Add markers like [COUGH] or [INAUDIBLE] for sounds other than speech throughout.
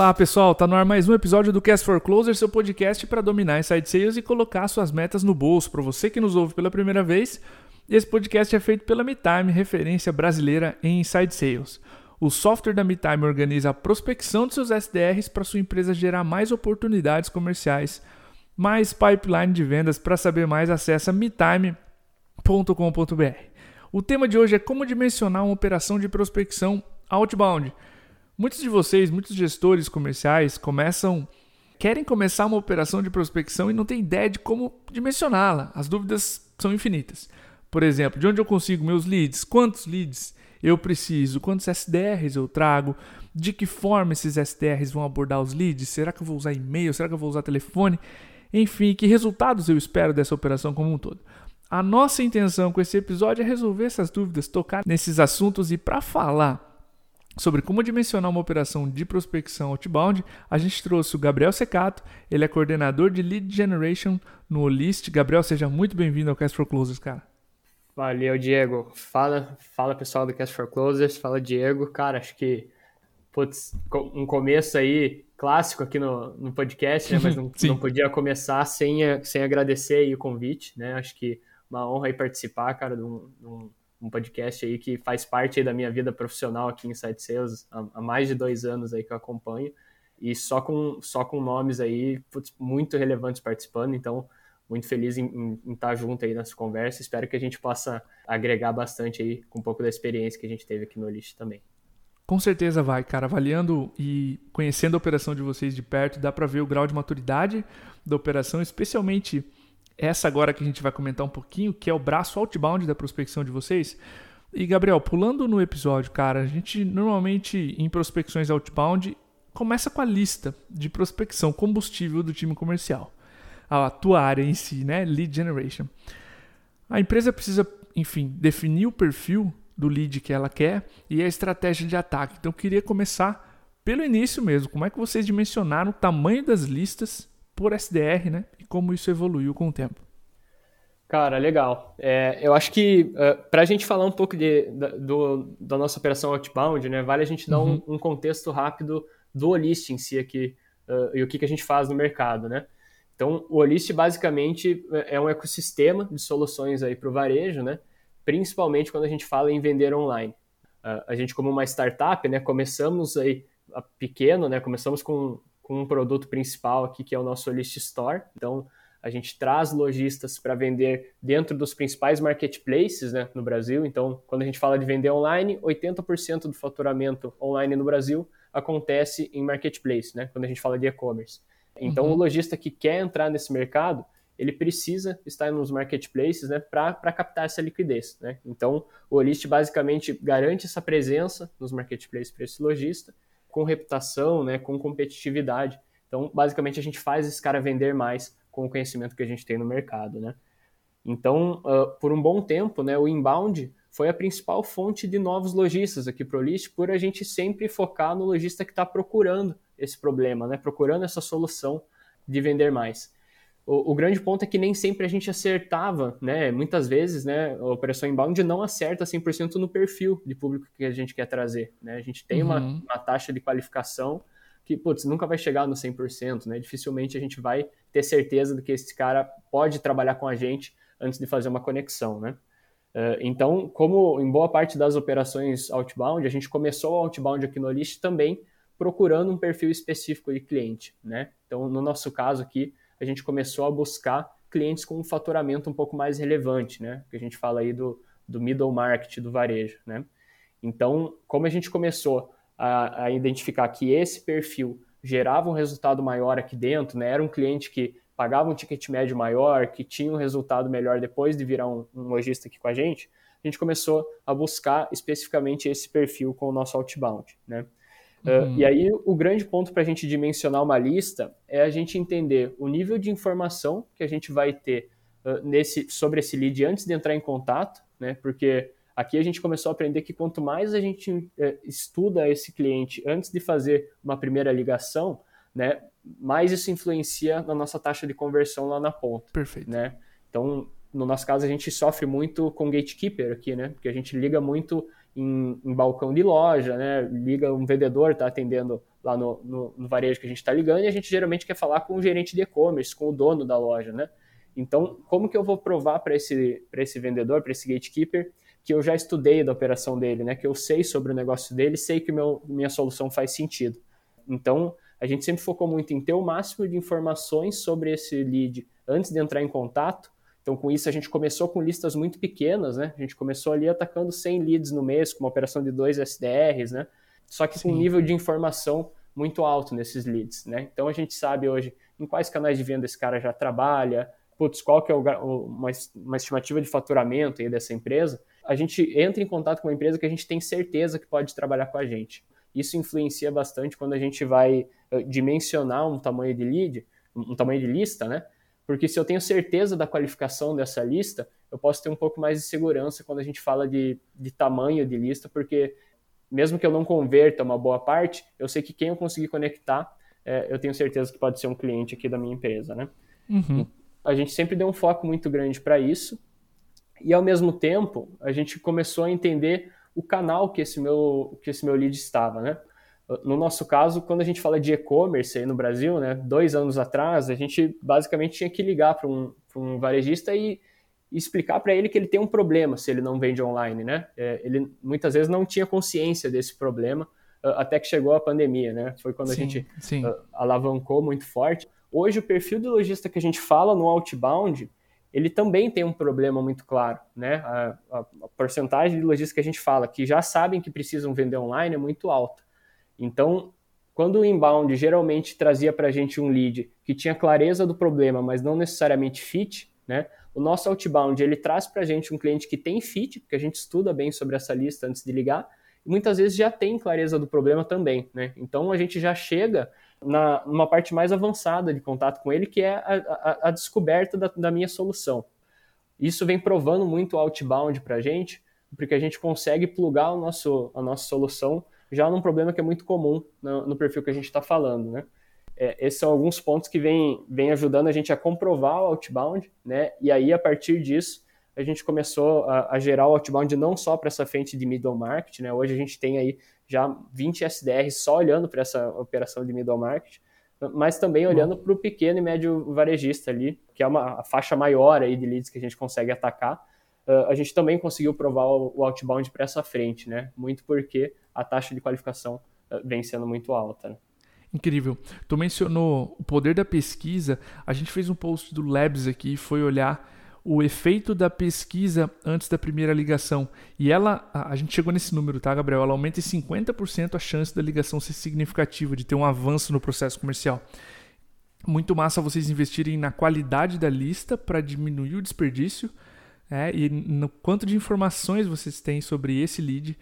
Olá pessoal, tá no ar mais um episódio do Cast for Closer, seu podcast para dominar inside sales e colocar suas metas no bolso. Para você que nos ouve pela primeira vez, esse podcast é feito pela MeTime, referência brasileira em inside sales. O software da MeTime organiza a prospecção de seus SDRs para sua empresa gerar mais oportunidades comerciais, mais pipeline de vendas. Para saber mais, acessa metime.com.br. O tema de hoje é como dimensionar uma operação de prospecção outbound. Muitos de vocês, muitos gestores comerciais começam querem começar uma operação de prospecção e não têm ideia de como dimensioná-la. As dúvidas são infinitas. Por exemplo, de onde eu consigo meus leads? Quantos leads eu preciso? Quantos SDRs eu trago? De que forma esses SDRs vão abordar os leads? Será que eu vou usar e-mail? Será que eu vou usar telefone? Enfim, que resultados eu espero dessa operação como um todo? A nossa intenção com esse episódio é resolver essas dúvidas, tocar nesses assuntos e para falar sobre como dimensionar uma operação de prospecção outbound, a gente trouxe o Gabriel Secato, ele é coordenador de Lead Generation no Olist. Gabriel, seja muito bem-vindo ao Cast for Closers, cara. Valeu, Diego. Fala, fala pessoal do Cast for Closers, fala Diego. Cara, acho que putz, um começo aí clássico aqui no, no podcast, né? Mas não, [LAUGHS] não podia começar sem, sem agradecer o convite, né? Acho que uma honra aí participar, cara, de um, de um, um podcast aí que faz parte da minha vida profissional aqui em Site Sales, há, há, mais de dois anos aí que eu acompanho, e só com, só com nomes aí putz, muito relevantes participando, então muito feliz em, em, em, estar junto aí nessa conversa, espero que a gente possa agregar bastante aí com um pouco da experiência que a gente teve aqui no List também. Com certeza vai, cara. Avaliando e conhecendo a operação de vocês de perto, dá para ver o grau de maturidade da operação, especialmente essa agora que a gente vai comentar um pouquinho, que é o braço outbound da prospecção de vocês. E Gabriel, pulando no episódio, cara, a gente normalmente em prospecções outbound começa com a lista de prospecção combustível do time comercial. A tua área em si, né? Lead generation. A empresa precisa, enfim, definir o perfil do lead que ela quer e a estratégia de ataque. Então eu queria começar pelo início mesmo. Como é que vocês dimensionaram o tamanho das listas por SDR, né? E como isso evoluiu com o tempo. Cara, legal. É, eu acho que uh, é, para a gente falar um pouco de, da, do, da nossa operação outbound, né, vale a gente dar uhum. um, um, contexto rápido do Olist em si aqui uh, e o que, que a gente faz no mercado, né? Então, o Olist basicamente é um ecossistema de soluções aí para o varejo, né? Principalmente quando a gente fala em vender online. Uh, a gente como uma startup, né, começamos aí pequeno, né? Começamos com com um produto principal aqui, que é o nosso List Store. Então, a gente traz lojistas para vender dentro dos principais marketplaces né, no Brasil. Então, quando a gente fala de vender online, 80% do faturamento online no Brasil acontece em marketplace, né, quando a gente fala de e-commerce. Então, uhum. o lojista que quer entrar nesse mercado, ele precisa estar nos marketplaces né, para captar essa liquidez. Né? Então, o Olist basicamente garante essa presença nos marketplaces para esse lojista com reputação, né, com competitividade. Então, basicamente, a gente faz esse cara vender mais com o conhecimento que a gente tem no mercado, né? Então, uh, por um bom tempo, né, o inbound foi a principal fonte de novos lojistas aqui para o List, por a gente sempre focar no lojista que está procurando esse problema, né, procurando essa solução de vender mais. O, o, grande ponto é que nem sempre a gente acertava, né? Muitas vezes, né, a operação inbound não acerta 100% no perfil de público que a gente quer trazer, né? A gente tem uhum. uma, uma taxa de qualificação que, putz, nunca vai chegar no 100%, né? Dificilmente a gente vai ter certeza de que esse cara pode trabalhar com a gente antes de fazer uma conexão, né? Uh, então, como em boa parte das operações outbound, a gente começou o outbound aqui no List também procurando um perfil específico de cliente, né? Então, no nosso caso aqui, a gente começou a buscar clientes com um faturamento um pouco mais relevante, né? Que a gente fala aí do, do middle market, do varejo, né? Então, como a gente começou a, a identificar que esse perfil gerava um resultado maior aqui dentro, né? Era um cliente que pagava um ticket médio maior, que tinha um resultado melhor depois de virar um, um lojista aqui com a gente, a gente começou a buscar especificamente esse perfil com o nosso outbound, né? Uhum. Uh, e aí, o grande ponto para a gente dimensionar uma lista é a gente entender o nível de informação que a gente vai ter uh, nesse, sobre esse lead antes de entrar em contato, né? Porque aqui a gente começou a aprender que quanto mais a gente uh, estuda esse cliente antes de fazer uma primeira ligação, né? Mais isso influencia na nossa taxa de conversão lá na ponta. Perfeito. Né? Então, no nosso caso, a gente sofre muito com gatekeeper aqui, né? Porque a gente liga muito em, em, balcão de loja, né? Liga um vendedor, está atendendo lá no, no, no varejo que a gente está ligando e a gente geralmente quer falar com o gerente de e-commerce, com o dono da loja, né? Então, como que eu vou provar para esse, esse vendedor, para esse gatekeeper, que eu já estudei da operação dele, né? Que eu sei sobre o negócio dele, sei que meu, minha solução faz sentido. Então, a gente sempre focou muito em ter o máximo de informações sobre esse lead antes de entrar em contato. Então, com isso, a gente começou com listas muito pequenas, né? A gente começou ali atacando 100 leads no mês, com uma operação de dois SDRs, né? Só que Sim. com um nível de informação muito alto nesses leads, né? Então, a gente sabe hoje em quais canais de venda esse cara já trabalha, putz, qual que é o, uma, uma estimativa de faturamento aí dessa empresa, a gente entra em contato com uma empresa que a gente tem certeza que pode trabalhar com a gente. Isso influencia bastante quando a gente vai eh, dimensionar um tamanho de lead, um tamanho de lista, né? Porque se eu tenho certeza da qualificação dessa lista, eu posso ter um pouco mais de segurança quando a gente fala de, de tamanho de lista, porque mesmo que eu não converta uma boa parte, eu sei que quem eu conseguir conectar, é, eu tenho certeza que pode ser um cliente aqui da minha empresa, né? Uhum. A gente sempre deu um foco muito grande para isso, e ao mesmo tempo, a gente começou a entender o canal que esse meu, que esse meu lead estava, né? No nosso caso, quando a gente fala de e-commerce aí no Brasil, né, dois anos atrás, a gente basicamente tinha que ligar para um, um varejista e, explicar para ele que ele tem um problema se ele não vende online, né? É, ele muitas vezes não tinha consciência desse problema até que chegou a pandemia, né? Foi quando sim, a gente sim. alavancou muito forte. Hoje, o perfil de lojista que a gente fala no outbound, ele também tem um problema muito claro, né? A, a, a, porcentagem de lojistas que a gente fala que já sabem que precisam vender online é muito alta. Então, quando o inbound geralmente trazia para a gente um lead que tinha clareza do problema, mas não necessariamente fit, né? O nosso outbound ele traz para a gente um cliente que tem fit, porque a gente estuda bem sobre essa lista antes de ligar, e muitas vezes já tem clareza do problema também, né? Então a gente já chega na, numa parte mais avançada de contato com ele, que é a, a, a descoberta da, da, minha solução. Isso vem provando muito o outbound para a gente, porque a gente consegue plugar o nosso, a nossa solução já num problema que é muito comum no, no perfil que a gente está falando, né? É, esses são alguns pontos que vêm vem ajudando a gente a comprovar o outbound, né? E aí, a partir disso, a gente começou a, a gerar o outbound não só para essa frente de middle market, né? Hoje a gente tem aí já 20 SDRs só olhando para essa operação de middle market, mas também olhando para o pequeno e médio varejista ali, que é uma faixa maior aí de leads que a gente consegue atacar. Uh, a gente também conseguiu provar o, o outbound para essa frente, né? Muito porque a taxa de qualificação uh, vem sendo muito alta. Né? Incrível. Tu mencionou o poder da pesquisa. A gente fez um post do Labs aqui, foi olhar o efeito da pesquisa antes da primeira ligação. E ela, a gente chegou nesse número, tá, Gabriel? Ela aumenta em 50% a chance da ligação ser significativa, de ter um avanço no processo comercial. Muito massa vocês investirem na qualidade da lista para diminuir o desperdício é, e no quanto de informações vocês têm sobre esse lead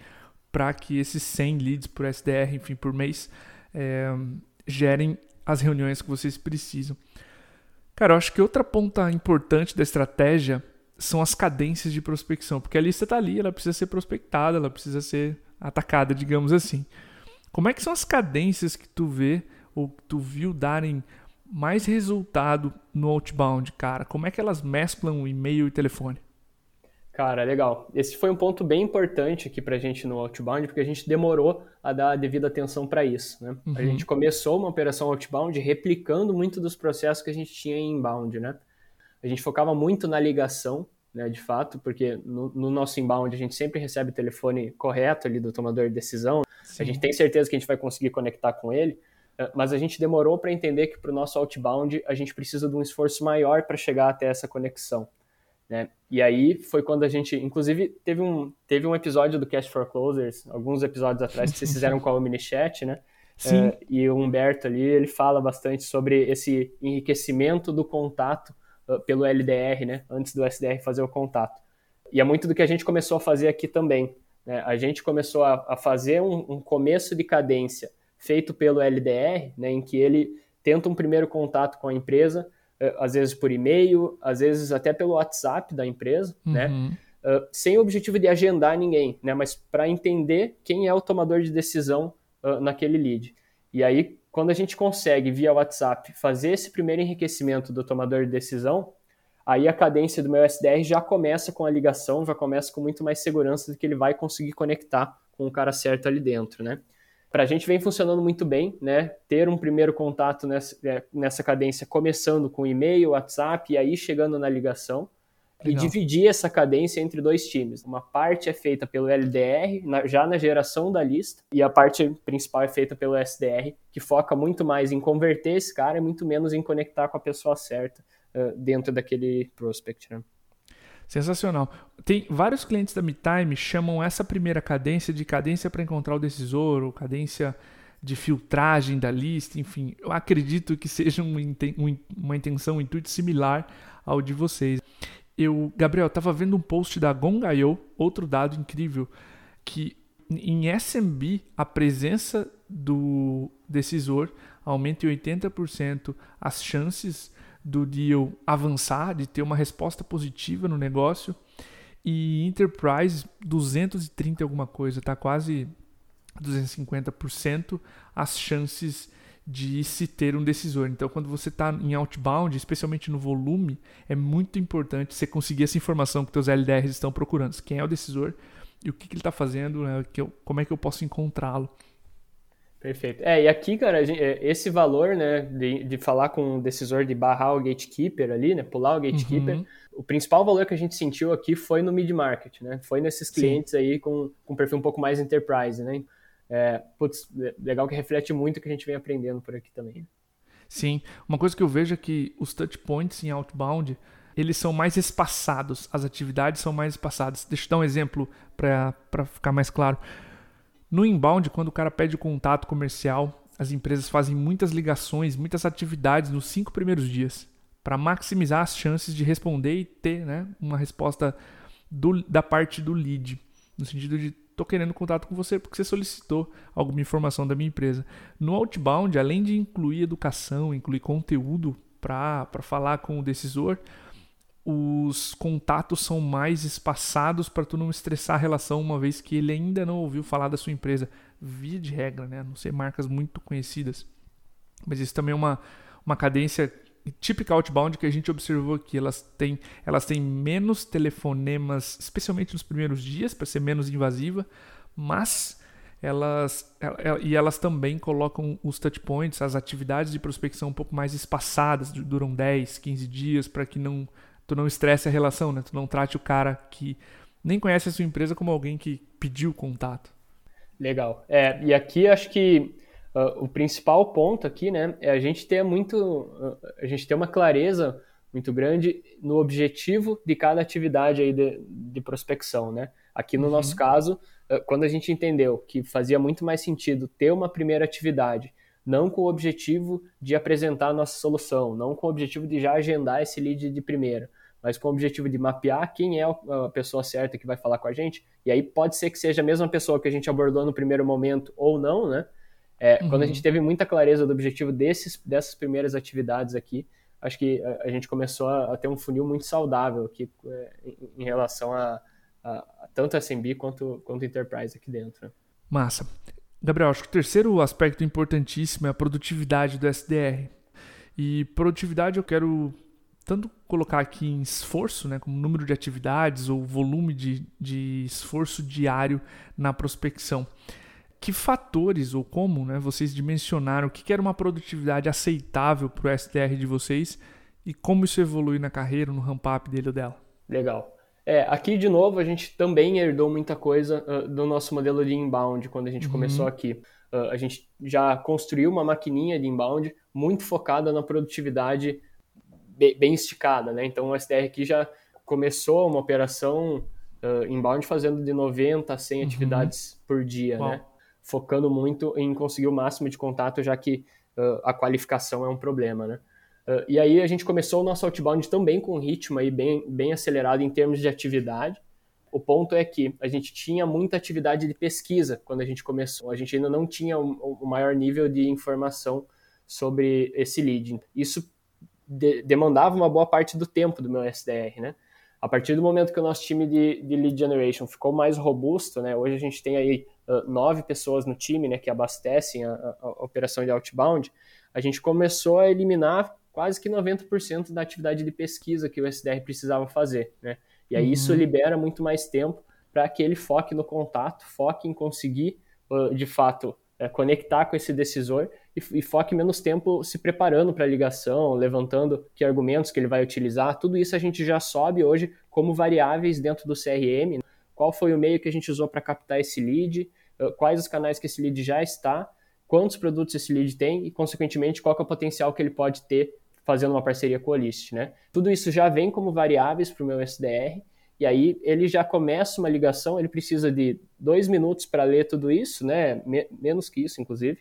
para que esses 100 leads por SDR, enfim, por mês, é, gerem as reuniões que vocês precisam. Cara, eu acho que outra ponta importante da estratégia são as cadências de prospecção, porque a lista está ali, ela precisa ser prospectada, ela precisa ser atacada, digamos assim. Como é que são as cadências que tu vê ou tu viu darem mais resultado no outbound, cara? Como é que elas mesclam o e-mail e telefone? Cara, legal. Esse foi um ponto bem importante aqui para a gente no Outbound, porque a gente demorou a dar a devida atenção para isso. Né? Uhum. A gente começou uma operação Outbound replicando muito dos processos que a gente tinha em Inbound. Né? A gente focava muito na ligação, né, de fato, porque no, no, nosso Inbound a gente sempre recebe o telefone correto ali do tomador de decisão. Sim. A gente tem certeza que a gente vai conseguir conectar com ele, eh, mas a gente demorou para entender que para o nosso Outbound a gente precisa de um esforço maior para chegar até essa conexão. Né? E aí foi quando a gente, inclusive, teve um, teve um episódio do Cash for Closers, alguns episódios atrás, que vocês fizeram com a Omnichat, né? [LAUGHS] Sim. É, e o Humberto ali, ele fala bastante sobre esse enriquecimento do contato uh, pelo LDR, né? Antes do SDR fazer o contato. E é muito do que a gente começou a fazer aqui também. Né? A gente começou a, a fazer um, um, começo de cadência feito pelo LDR, né? Em que ele tenta um primeiro contato com a empresa, às vezes por e-mail, às vezes até pelo WhatsApp da empresa, né? uhum. né? Uh, sem o objetivo de agendar ninguém, né? Mas para entender quem é o tomador de decisão uh, naquele lead. E aí, quando a gente consegue, via WhatsApp, fazer esse primeiro enriquecimento do tomador de decisão, aí a cadência do meu SDR já começa com a ligação, já começa com muito mais segurança de que ele vai conseguir conectar com o cara certo ali dentro, né? Para a gente vem funcionando muito bem, né? Ter um primeiro contato nessa, é, nessa cadência, começando com e-mail, WhatsApp e aí chegando na ligação. Legal. E dividir essa cadência entre dois times. Uma parte é feita pelo LDR, na, já na geração da lista, e a parte principal é feita pelo SDR, que foca muito mais em converter esse cara e muito menos em conectar com a pessoa certa uh, dentro daquele prospect. Né? Sensacional. Tem vários clientes da MeTime chamam essa primeira cadência de cadência para encontrar o decisor, cadência de filtragem da lista, enfim. Eu acredito que seja um, um, uma intenção, um intuito similar ao de vocês. Eu, Gabriel, estava vendo um post da Gong.io, outro dado incrível, que em SMB a presença do decisor aumenta em 80% as chances do deal avançar, de ter uma resposta positiva no negócio. E Enterprise 230 alguma coisa, tá quase 250% as chances de se ter um decisor. Então, quando você está em outbound, especialmente no volume, é muito importante você conseguir essa informação que seus LDRs estão procurando. Quem é o decisor e o que, que ele está fazendo, né? como é que eu posso encontrá-lo. Perfeito. É, e aqui, cara, é, esse valor, né, de, de falar com o decisor de barrar o gatekeeper ali, né, pular o gatekeeper, uhum. o principal valor que a gente sentiu aqui foi no mid-market, né, foi nesses clientes Sim. aí com, com perfil um pouco mais enterprise, né. É, putz, legal que reflete muito o que a gente vem aprendendo por aqui também. Sim, uma coisa que eu vejo é que os touch points em outbound, eles são mais espaçados, as atividades são mais espaçadas. Deixa eu dar um exemplo para ficar mais claro. No inbound, quando o cara pede contato comercial, as empresas fazem muitas ligações, muitas atividades nos cinco primeiros dias para maximizar as chances de responder e ter né, uma resposta do, da parte do lead, no sentido de estou querendo contato com você porque você solicitou alguma informação da minha empresa. No outbound, além de incluir educação, incluir conteúdo para falar com o decisor, os contatos são mais espaçados para tu não estressar a relação uma vez que ele ainda não ouviu falar da sua empresa. Via de regra, né? A não ser marcas muito conhecidas. Mas isso também é uma, uma cadência típica outbound que a gente observou aqui. Elas têm, elas têm menos telefonemas, especialmente nos primeiros dias, para ser menos invasiva, mas elas e elas também colocam os touch points, as atividades de prospecção um pouco mais espaçadas, duram 10, 15 dias para que não tu não estresse a relação, né? Tu não trate o cara que nem conhece a sua empresa como alguém que pediu contato. Legal. É, e aqui acho que uh, o principal ponto aqui, né, é a gente ter muito, uh, a gente ter uma clareza muito grande no objetivo de cada atividade aí de, de prospecção, né? Aqui no uhum. nosso caso, uh, quando a gente entendeu que fazia muito mais sentido ter uma primeira atividade não com o objetivo de apresentar a nossa solução, não com o objetivo de já agendar esse lead de primeira, mas com o objetivo de mapear quem é a pessoa certa que vai falar com a gente. E aí pode ser que seja a mesma pessoa que a gente abordou no primeiro momento ou não, né? É, uhum. Quando a gente teve muita clareza do objetivo desses, dessas primeiras atividades aqui, acho que a, a gente começou a, a, ter um funil muito saudável aqui é, em, em, relação a, a, tanto SMB quanto, quanto Enterprise aqui dentro. Massa. Gabriel, acho que o terceiro aspecto importantíssimo é a produtividade do SDR. E produtividade eu quero tanto colocar aqui em esforço, né, como número de atividades ou volume de, de esforço diário na prospecção. Que fatores ou como né, vocês dimensionaram o que era uma produtividade aceitável para o SDR de vocês e como isso evolui na carreira, no ramp-up dele ou dela? Legal. É, aqui de novo a gente também herdou muita coisa uh, do nosso modelo de inbound quando a gente uhum. começou aqui. Uh, a gente já construiu uma maquininha de inbound muito focada na produtividade bem esticada, né? Então o SDR aqui já começou uma operação uh, inbound fazendo de 90 a 100 uhum. atividades por dia, né? Focando muito em conseguir o máximo de contato, já que uh, a qualificação é um problema, né? Uh, e aí a gente começou o nosso outbound também com um ritmo aí bem, bem acelerado em termos de atividade. O ponto é que a gente tinha muita atividade de pesquisa quando a gente começou. A gente ainda não tinha o um, um maior nível de informação sobre esse lead. Isso de, demandava uma boa parte do tempo do meu SDR, né? A partir do momento que o nosso time de, de lead generation ficou mais robusto, né? Hoje a gente tem aí uh, nove pessoas no time, né, que abastecem a, a, a operação de outbound. A gente começou a eliminar quase que 90% da atividade de pesquisa que o SDR precisava fazer, né? E aí uhum. isso libera muito mais tempo para que ele foque no contato, foque em conseguir, uh, de fato, é, conectar com esse decisor e, e foque menos tempo se preparando para a ligação, levantando que argumentos que ele vai utilizar. Tudo isso a gente já sobe hoje como variáveis dentro do CRM. Qual foi o meio que a gente usou para captar esse lead, quais os canais que esse lead já está, quantos produtos esse lead tem e, consequentemente, qual é o potencial que ele pode ter fazendo uma parceria com o List. Né? Tudo isso já vem como variáveis para o meu SDR e aí ele já começa uma ligação, ele precisa de dois minutos para ler tudo isso, né? menos que isso, inclusive,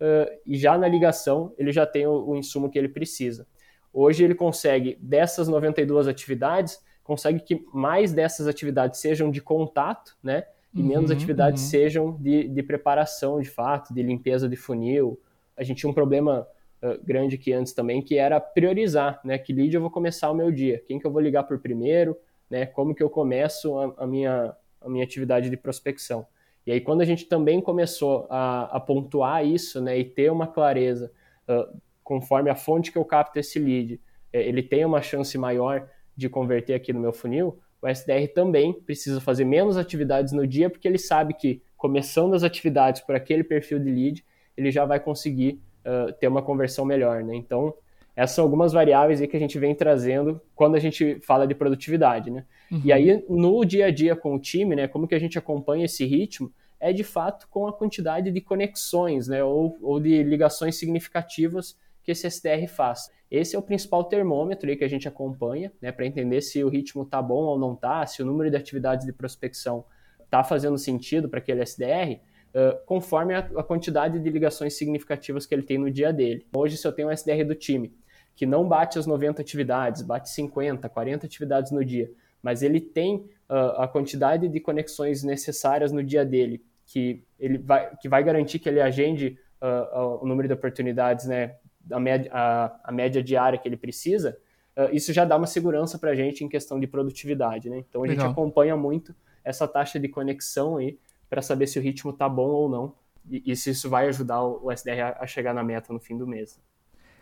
uh, e já na ligação ele já tem o, o, insumo que ele precisa. Hoje ele consegue, dessas 92 atividades, consegue que mais dessas atividades sejam de contato, né? E uhum, menos atividades uhum. sejam de, de preparação, de fato, de limpeza de funil. A gente tinha um problema uh, grande aqui antes também, que era priorizar, né? Que lead eu vou começar o meu dia? Quem que eu vou ligar por primeiro? né? Como que eu começo a, a, minha, a minha atividade de prospecção. E aí, quando a gente também começou a, a pontuar isso, né, e ter uma clareza, uh, conforme a fonte que eu capto esse lead, é, ele tem uma chance maior de converter aqui no meu funil, o SDR também precisa fazer menos atividades no dia, porque ele sabe que, começando as atividades por aquele perfil de lead, ele já vai conseguir uh, ter uma conversão melhor, né? Então, essas são algumas variáveis aí que a gente vem trazendo quando a gente fala de produtividade, né? Uhum. E aí, no dia a dia com o time, né, como que a gente acompanha esse ritmo, é de fato com a quantidade de conexões, né, ou, ou de ligações significativas que esse SDR faz. Esse é o principal termômetro aí que a gente acompanha, né, para entender se o ritmo tá bom ou não tá, se o número de atividades de prospecção tá fazendo sentido para aquele SDR, uh, conforme a, a, quantidade de ligações significativas que ele tem no dia dele. Hoje, se eu tenho um SDR do time que não bate as 90 atividades, bate 50, 40 atividades no dia, mas ele tem uh, a quantidade de conexões necessárias no dia dele, que ele vai, que vai garantir que ele agende uh, o número de oportunidades, né, a média, a, a média diária que ele precisa, uh, isso já dá uma segurança para a gente em questão de produtividade, né? Então a Legal. gente acompanha muito essa taxa de conexão aí para saber se o ritmo está bom ou não e, e, se isso vai ajudar o, SDR a chegar na meta no fim do mês.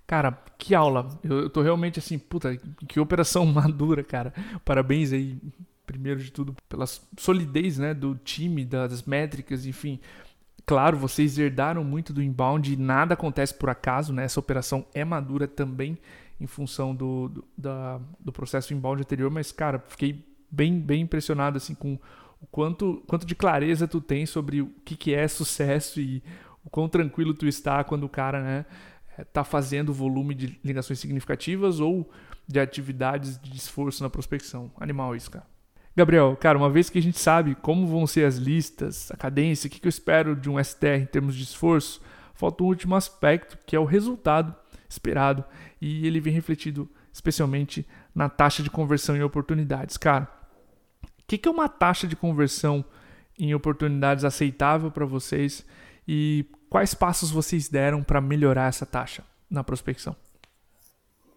Cara, que aula. Eu, eu tô realmente assim, puta, que operação [LAUGHS] madura, cara. Parabéns aí, primeiro de tudo, pela solidez, né, do time, das métricas, enfim. Claro, vocês herdaram muito do inbound e nada acontece por acaso, né? Essa operação é madura também em função do, do, da, do processo inbound anterior, mas, cara, fiquei bem, bem impressionado, assim, com o quanto, quanto de clareza tu tem sobre o que, que é sucesso e o quão tranquilo tu está quando o cara, né, está fazendo volume de ligações significativas ou de atividades de esforço na prospecção. Animal isso, cara. Gabriel, cara, uma vez que a gente sabe como vão ser as listas, a cadência, o que eu espero de um STR em termos de esforço, falta um último aspecto, que é o resultado esperado, e ele vem refletido especialmente na taxa de conversão em oportunidades. Cara, o que é uma taxa de conversão em oportunidades aceitável para vocês e quais passos vocês deram para melhorar essa taxa na prospecção?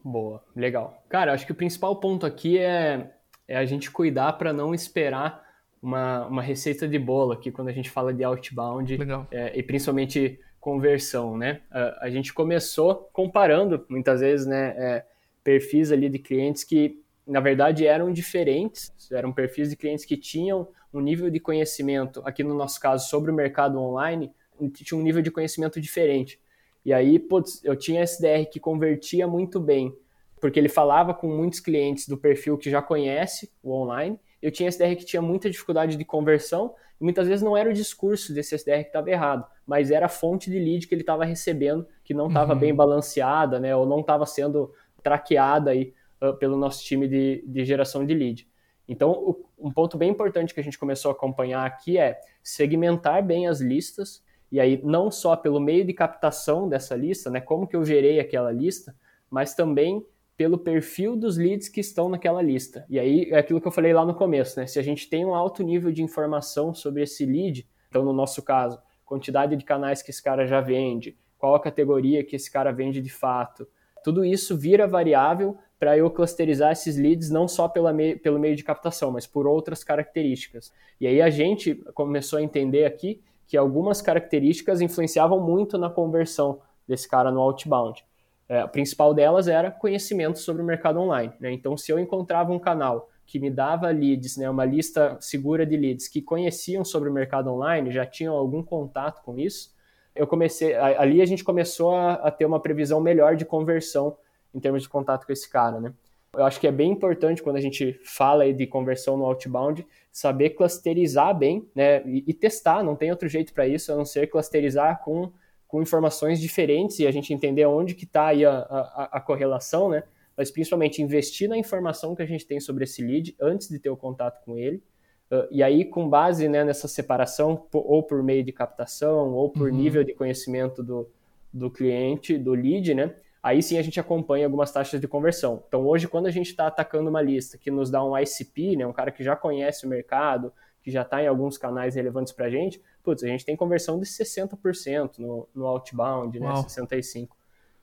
Boa, legal. Cara, acho que o principal ponto aqui é, é a gente cuidar para não esperar uma, uma receita de bolo aqui quando a gente fala de outbound é, e principalmente conversão, né? A, a, gente começou comparando muitas vezes, né, é, perfis ali de clientes que na verdade eram diferentes, eram perfis de clientes que tinham um nível de conhecimento, aqui no nosso caso, sobre o mercado online, tinha um nível de conhecimento diferente. E aí, putz, eu tinha SDR que convertia muito bem, porque ele falava com muitos clientes do perfil que já conhece o online. Eu tinha SDR que tinha muita dificuldade de conversão, e muitas vezes não era o discurso desse SDR que estava errado, mas era a fonte de lead que ele estava recebendo que não estava uhum. bem balanceada, né, ou não estava sendo traqueada aí, uh, pelo nosso time de, de geração de lead. Então, o, um ponto bem importante que a gente começou a acompanhar aqui é segmentar bem as listas, e aí, não só pelo meio de captação dessa lista, né, como que eu gerei aquela lista, mas também pelo perfil dos leads que estão naquela lista. E aí é aquilo que eu falei lá no começo, né? Se a gente tem um alto nível de informação sobre esse lead, então no nosso caso, quantidade de canais que esse cara já vende, qual a categoria que esse cara vende de fato, tudo isso vira variável para eu clusterizar esses leads não só pela me pelo meio de captação, mas por outras características. E aí a gente começou a entender aqui que algumas características influenciavam muito na conversão desse cara no outbound. É, a principal delas era conhecimento sobre o mercado online. Né? Então, se eu encontrava um canal que me dava leads, né, uma lista segura de leads que conheciam sobre o mercado online, já tinham algum contato com isso, eu comecei, ali a gente começou a, a ter uma previsão melhor de conversão em termos de contato com esse cara, né? Eu acho que é bem importante quando a gente fala aí de conversão no outbound, saber clusterizar bem, né? E, e testar, não tem outro jeito para isso, a não ser clusterizar com, com informações diferentes e a gente entender onde que está aí a, a, a, correlação, né? Mas principalmente investir na informação que a gente tem sobre esse lead antes de ter o contato com ele. Uh, e aí, com base né, nessa separação, ou por meio de captação, ou por uhum. nível de conhecimento do, do cliente, do lead, né? Aí sim a gente acompanha algumas taxas de conversão. Então hoje, quando a gente está atacando uma lista que nos dá um ICP, né, um cara que já conhece o mercado, que já está em alguns canais relevantes para a gente, putz, a gente tem conversão de 60% no, no outbound, né, 65%.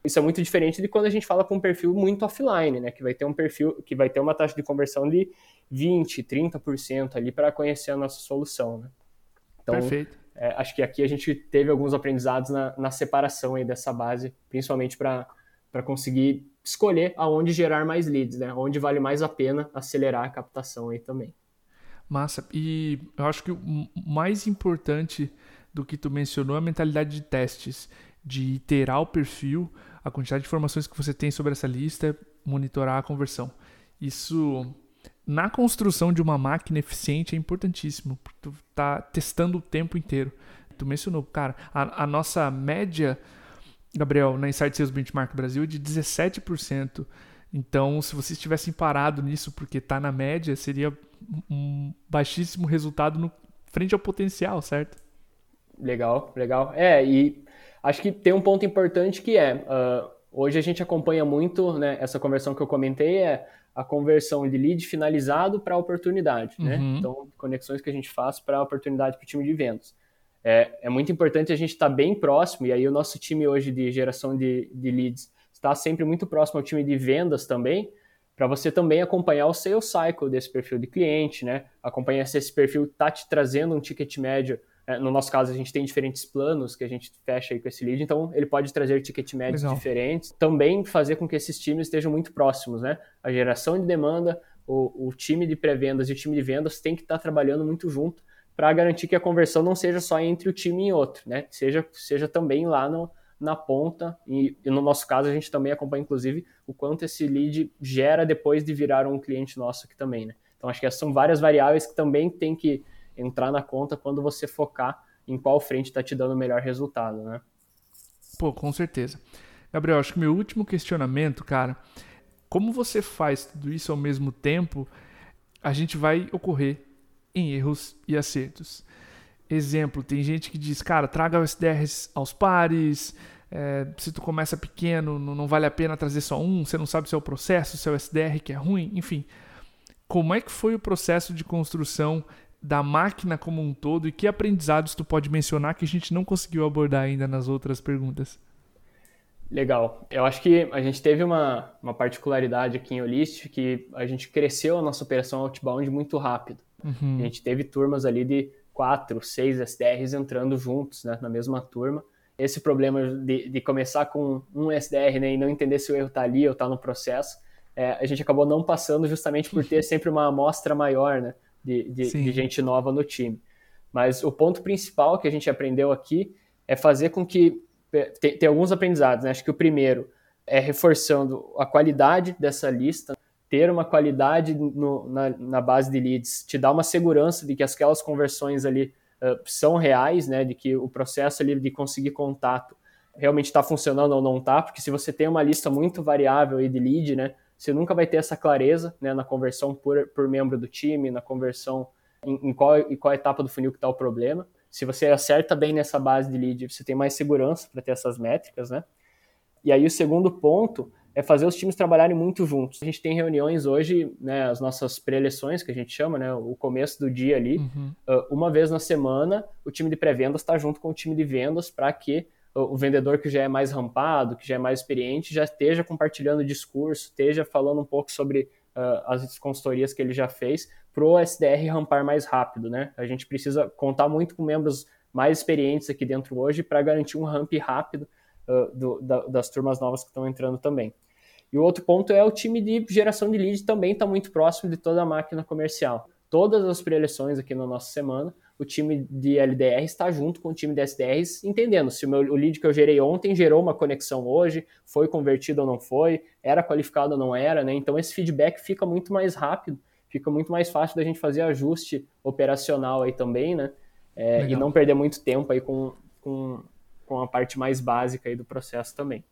Isso é muito diferente de quando a gente fala com um perfil muito offline, né, que vai ter um perfil, que vai ter uma taxa de conversão de 20, 30% ali para conhecer a nossa solução, né? Então, Perfeito. É, acho que aqui a gente teve alguns aprendizados na, na separação aí dessa base, principalmente para para conseguir escolher aonde gerar mais leads, né? Onde vale mais a pena acelerar a captação aí também. Massa. E eu acho que o mais importante do que tu mencionou é a mentalidade de testes, de iterar o perfil, a quantidade de informações que você tem sobre essa lista, monitorar a conversão. Isso na construção de uma máquina eficiente é importantíssimo, porque tu tá testando o tempo inteiro. Tu mencionou, cara, a, a nossa média Gabriel, na Insight Sales Benchmark Brasil é de 17%. Então, se vocês tivessem parado nisso porque está na média, seria um baixíssimo resultado no frente ao potencial, certo? Legal, legal. É, e acho que tem um ponto importante que é, uh, hoje a gente acompanha muito, né, essa conversão que eu comentei é a conversão de lead finalizado para oportunidade, né? uhum. né? Então, conexões que a gente faz para oportunidade para o time de vendas é, é muito importante a gente estar tá bem próximo, e aí o nosso time hoje de geração de, de leads está sempre muito próximo ao time de vendas também, para você também acompanhar o sales cycle desse perfil de cliente, né? Acompanhar se esse perfil está te trazendo um ticket médio. É, no nosso caso, a gente tem diferentes planos que a gente fecha aí com esse lead, então ele pode trazer ticket médios Legal. diferentes. Também fazer com que esses times estejam muito próximos, né? A geração de demanda, o, o time de pré-vendas e o time de vendas tem que estar tá trabalhando muito junto para garantir que a conversão não seja só entre o time e outro, né? Seja, seja também lá no, na ponta, e, e, no nosso caso a gente também acompanha, inclusive, o quanto esse lead gera depois de virar um cliente nosso aqui também, né? Então acho que essas são várias variáveis que também tem que entrar na conta quando você focar em qual frente está te dando o melhor resultado, né? Pô, com certeza. Gabriel, acho que meu último questionamento, cara, como você faz tudo isso ao mesmo tempo, a gente vai ocorrer em erros e acertos. Exemplo, tem gente que diz, cara, traga os SDRs aos pares, é, se tu começa pequeno, não, não, vale a pena trazer só um, você não sabe se é o processo, se é o SDR que é ruim, enfim. Como é que foi o processo de construção da máquina como um todo e que aprendizados tu pode mencionar que a gente não conseguiu abordar ainda nas outras perguntas? Legal. Eu acho que a gente teve uma, uma particularidade aqui em Olist que a gente cresceu a nossa operação outbound muito rápido. Uhum. A gente teve turmas ali de quatro, seis SDRs entrando juntos né, na mesma turma. Esse problema de, de começar com um SDR né, e não entender se o erro está ali ou está no processo, é, a gente acabou não passando justamente por ter [LAUGHS] sempre uma amostra maior né, de, de, de gente nova no time. Mas o ponto principal que a gente aprendeu aqui é fazer com que. Tem, tem alguns aprendizados, né? Acho que o primeiro é reforçando a qualidade dessa lista, ter uma qualidade no, na, na, base de leads te dá uma segurança de que aquelas conversões ali uh, são reais, né? De que o processo ali de conseguir contato realmente está funcionando ou não está, porque se você tem uma lista muito variável aí de lead, né? Você nunca vai ter essa clareza né, na conversão por, por membro do time, na conversão em, em, qual, em qual etapa do funil que está o problema. Se você acerta bem nessa base de lead, você tem mais segurança para ter essas métricas, né? E aí o segundo ponto é fazer os times trabalharem muito juntos. A gente tem reuniões hoje, né, as nossas pré-eleções, que a gente chama, né, o começo do dia ali, uhum. uh, uma vez na semana, o time de pré-vendas está junto com o time de vendas para que o vendedor que já é mais rampado, que já é mais experiente, já esteja compartilhando o discurso, esteja falando um pouco sobre uh, as consultorias que ele já fez, para o SDR rampar mais rápido, né? A gente precisa contar muito com membros mais experientes aqui dentro hoje para garantir um ramp rápido uh, do, da, das turmas novas que estão entrando também. E o outro ponto é o time de geração de lead também está muito próximo de toda a máquina comercial. Todas as preleções aqui na nossa semana, o time de LDR está junto com o time de SDRs, entendendo se o, meu, o lead que eu gerei ontem gerou uma conexão hoje, foi convertido ou não foi, era qualificado ou não era, né? Então esse feedback fica muito mais rápido, fica muito mais fácil da gente fazer ajuste operacional aí também, né? É, e não perder muito tempo aí com, com, com a parte mais básica aí do processo também.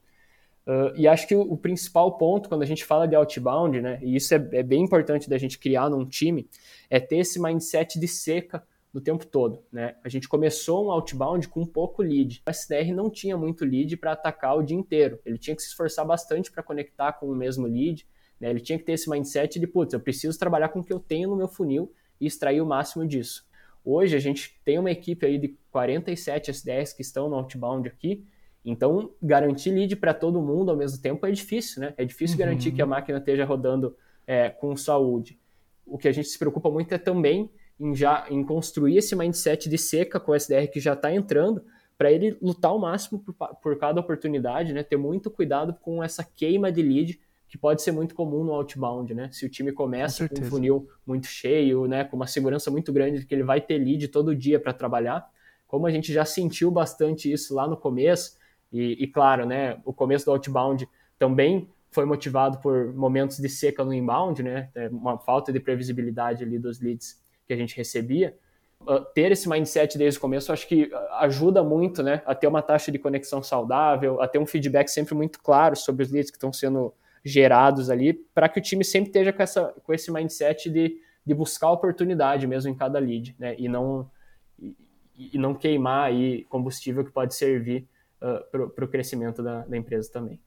Uh, e acho que o, o, principal ponto quando a gente fala de outbound, né, e isso é, é, bem importante da gente criar num time, é ter esse mindset de seca do tempo todo. Né? A gente começou um outbound com pouco lead. O SDR não tinha muito lead para atacar o dia inteiro. Ele tinha que se esforçar bastante para conectar com o mesmo lead. Né? Ele tinha que ter esse mindset de, putz, eu preciso trabalhar com o que eu tenho no meu funil e extrair o máximo disso. Hoje a gente tem uma equipe aí de 47 SDRs que estão no outbound aqui, então, garantir lead para todo mundo ao mesmo tempo é difícil, né? É difícil uhum. garantir que a máquina esteja rodando é, com saúde. O que a gente se preocupa muito é também em, já, em construir esse mindset de seca com o SDR que já está entrando, para ele lutar ao máximo por, por, cada oportunidade, né? Ter muito cuidado com essa queima de lead, que pode ser muito comum no outbound, né? Se o time começa com, com um funil muito cheio, né? Com uma segurança muito grande de que ele vai ter lead todo dia para trabalhar, como a gente já sentiu bastante isso lá no começo, e, e, claro, né, o começo do outbound também foi motivado por momentos de seca no inbound, né, é, uma falta de previsibilidade ali dos leads que a gente recebia. Uh, ter esse mindset desde o começo acho que ajuda muito, né, a ter uma taxa de conexão saudável, a ter um feedback sempre muito claro sobre os leads que estão sendo gerados ali, para que o time sempre esteja com, essa, com esse mindset de, de buscar oportunidade mesmo em cada lead, né, e não e, e não queimar aí combustível que pode servir uh, para o crescimento da, da empresa também.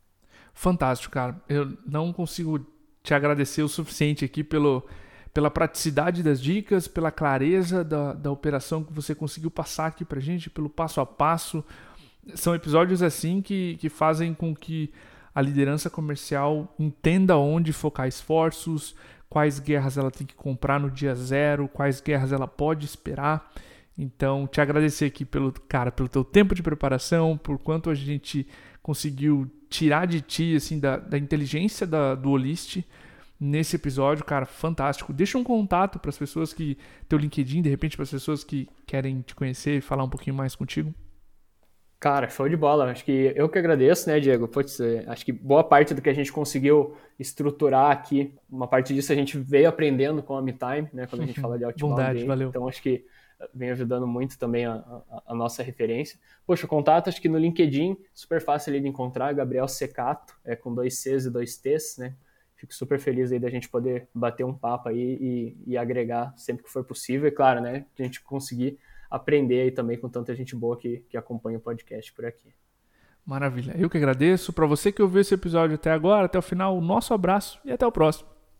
Fantástico, cara. Eu não consigo te agradecer o suficiente aqui pelo, pela praticidade das dicas, pela clareza da, da operação que você conseguiu passar aqui para gente, pelo passo a passo. São episódios assim que, que fazem com que a liderança comercial entenda onde focar esforços, quais guerras ela tem que comprar no dia zero, quais guerras ela pode esperar. Então, te agradecer aqui pelo cara, pelo teu tempo de preparação, por quanto a gente conseguiu tirar de ti assim da, da inteligência da, do Olist nesse episódio, cara, fantástico. Deixa um contato para as pessoas que teu LinkedIn, de repente para as pessoas que querem te conhecer e falar um pouquinho mais contigo. Cara, show de bola. Acho que eu que agradeço, né, Diego? Putz, é, acho que boa parte do que a gente conseguiu estruturar aqui, uma parte disso a gente veio aprendendo com a MeTime, né, quando a gente fala de outbound. Bondade, valeu. Então acho que vem ajudando muito também a, a, a, nossa referência. Poxa, contato acho que no LinkedIn, super fácil ali de encontrar, Gabriel Secato, é com dois Cs e dois Ts, né? Fico super feliz aí da gente poder bater um papo aí e, e agregar sempre que for possível. E claro, né, a gente conseguir aprender aí também com tanta gente boa que, que acompanha o podcast por aqui. Maravilha. Eu que agradeço. Para você que ouviu esse episódio até agora, até o final, o nosso abraço e até o próximo.